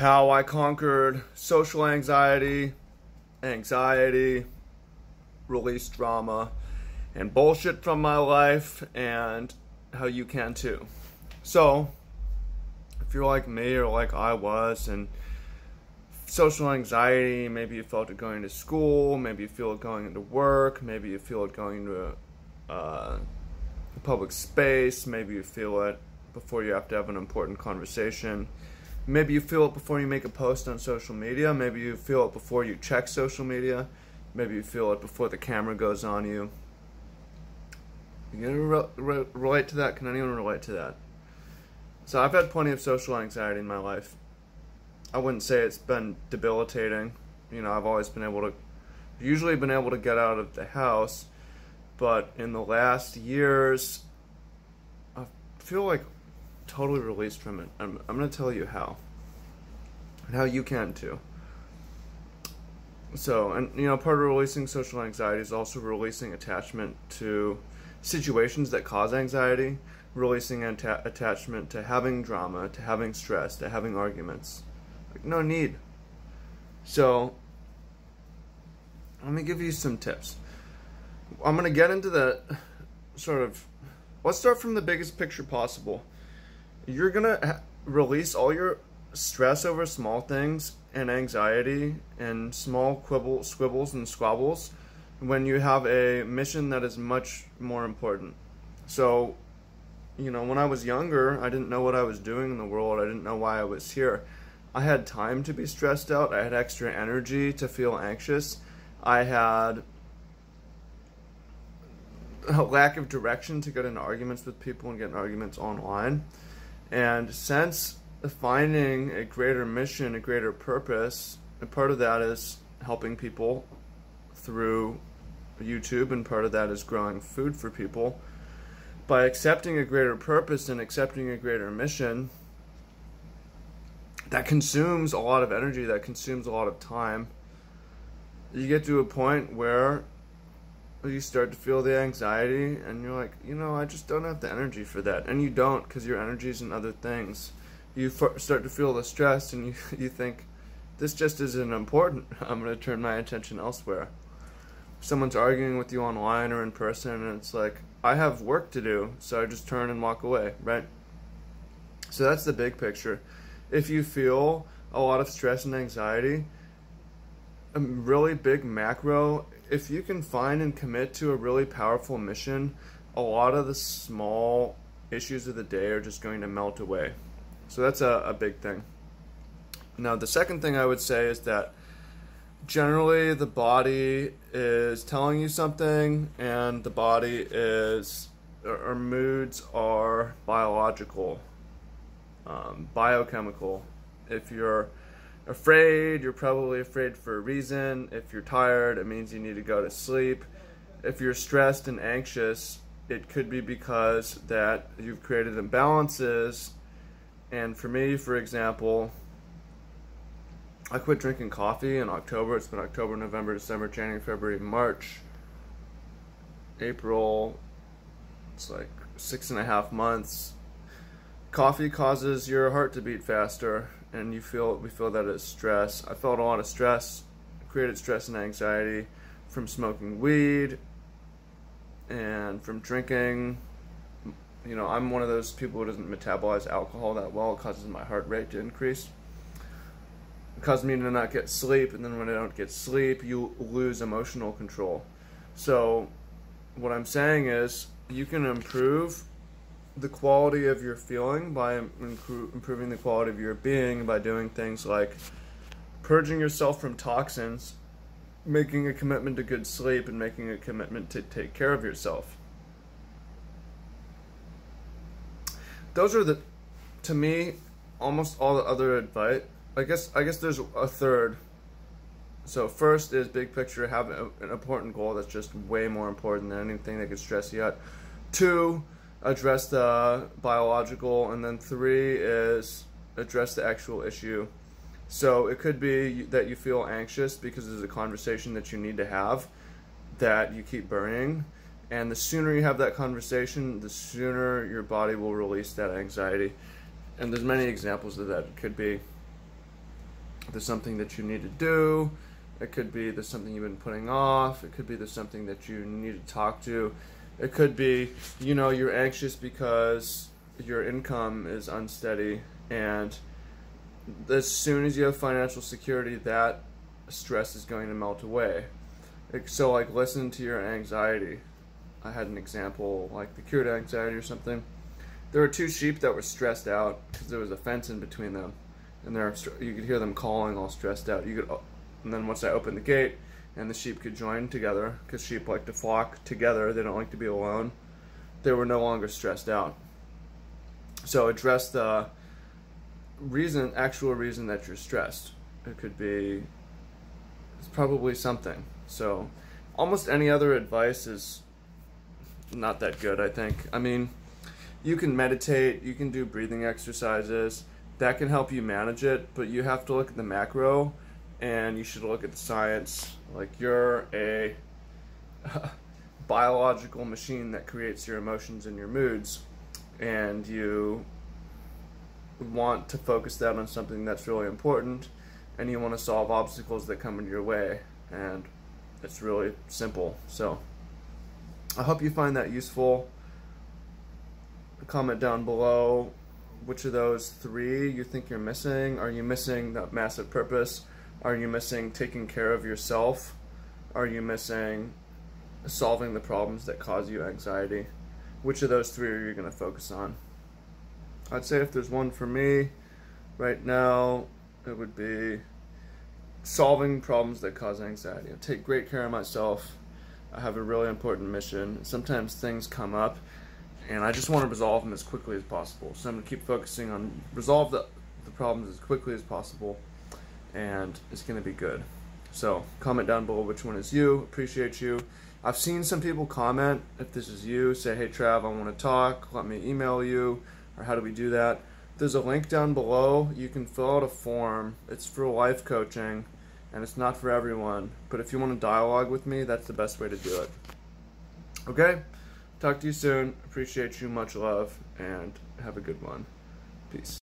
how I conquered social anxiety, anxiety, released drama, and bullshit from my life, and how you can too. So, if you're like me or like I was, and social anxiety, maybe you felt it going to school, maybe you feel it going into work, maybe you feel it going to uh, public space, maybe you feel it before you have to have an important conversation. Maybe you feel it before you make a post on social media. Maybe you feel it before you check social media. Maybe you feel it before the camera goes on you. You gonna re- re- relate to that? Can anyone relate to that? So I've had plenty of social anxiety in my life. I wouldn't say it's been debilitating. You know, I've always been able to, usually been able to get out of the house, but in the last years, I feel like totally released from it. I'm, I'm going to tell you how. And how you can too. So, and you know, part of releasing social anxiety is also releasing attachment to situations that cause anxiety, releasing atta- attachment to having drama, to having stress, to having arguments. Like, no need. So, let me give you some tips. I'm going to get into the sort of. Let's start from the biggest picture possible. You're ha- release all your stress over small things and anxiety and small quibble, squibbles and squabbles when you have a mission that is much more important. So, you know, when I was younger, I didn't know what I was doing in the world. I didn't know why I was here. I had time to be stressed out. I had extra energy to feel anxious. I had a lack of direction to get in arguments with people and get in arguments online. And since finding a greater mission, a greater purpose, and part of that is helping people through YouTube, and part of that is growing food for people. By accepting a greater purpose and accepting a greater mission, that consumes a lot of energy, that consumes a lot of time. You get to a point where you start to feel the anxiety, and you're like, you know, I just don't have the energy for that. And you don't because your energy's in other things. You start to feel the stress, and you, you think, this just isn't important. I'm going to turn my attention elsewhere. Someone's arguing with you online or in person, and it's like, I have work to do, so I just turn and walk away, right? So that's the big picture. If you feel a lot of stress and anxiety, a really big macro, if you can find and commit to a really powerful mission, a lot of the small issues of the day are just going to melt away. So that's a, a big thing. Now, the second thing I would say is that generally the body is telling you something, and the body is, or, moods are biological, um, biochemical. If you're afraid, you're probably afraid for a reason. If you're tired, it means you need to go to sleep. If you're stressed and anxious, it could be because that you've created imbalances. And for me, for example, I quit drinking coffee in October. It's been October, November, December, January, February, March, April. It's like six and a half months. Coffee causes your heart to beat faster, and you feel we feel that as stress. I felt a lot of stress, created stress and anxiety from smoking weed and from drinking. You know, I'm one of those people who doesn't metabolize alcohol that well. It causes my heart rate to increase. It causes me to not get sleep, and then when I don't get sleep, you lose emotional control. So, what I'm saying is, you can improve the quality of your feeling by impro- improving the quality of your being by doing things like purging yourself from toxins, making a commitment to good sleep, and making a commitment to take care of yourself. Those are the, to me, almost all the other advice. I guess I guess there's a third. So first is big picture, have an important goal that's just way more important than anything that could stress you out. Two, address the biological, and then three is address the actual issue. So it could be that you feel anxious because there's a conversation that you need to have that you keep burning. And the sooner you have that conversation, the sooner your body will release that anxiety. And there's many examples of that. It could be there's something that you need to do. It could be there's something you've been putting off. It could be there's something that you need to talk to. It could be, you know, you're anxious because your income is unsteady and as soon as you have financial security, that stress is going to melt away. So, like, listen to your anxiety. I had an example, like the cure to anxiety or something. There were two sheep that were stressed out because there was a fence in between them, and they're you could hear them calling, all stressed out. You could, and then once I opened the gate, and the sheep could join together because sheep like to flock together. They don't like to be alone. They were no longer stressed out. So address the reason, actual reason that you're stressed. It could be, it's probably something. So almost any other advice is not that good, I think. I mean, you can meditate, you can do breathing exercises, that can help you manage it, but you have to look at the macro and you should look at the science. Like, you're a biological machine that creates your emotions and your moods, and you want to focus that on something that's really important, and you want to solve obstacles that come in your way, and it's really simple. So, I hope you find that useful. Comment down below which of those three you think you're missing. Are you missing that massive purpose? Are you missing taking care of yourself? Are you missing solving the problems that cause you anxiety? Which of those three are you going to focus on? I'd say if there's one for me right now, it would be solving problems that cause anxiety. I take great care of myself I have a really important mission. Sometimes things come up, and I just want to resolve them as quickly as possible. So I'm going to keep focusing on resolve the, the problems as quickly as possible, and it's going to be good. So comment down below which one is you. Appreciate you. I've seen some people comment if this is you, say, hey Trav, I want to talk. Let me email you, or how do we do that? There's a link down below. You can fill out a form. It's for life coaching and it's not for everyone. But if you want to dialogue with me, that's the best way to do it. Okay? Talk to you soon. Appreciate you. Much love, and have a good one. Peace.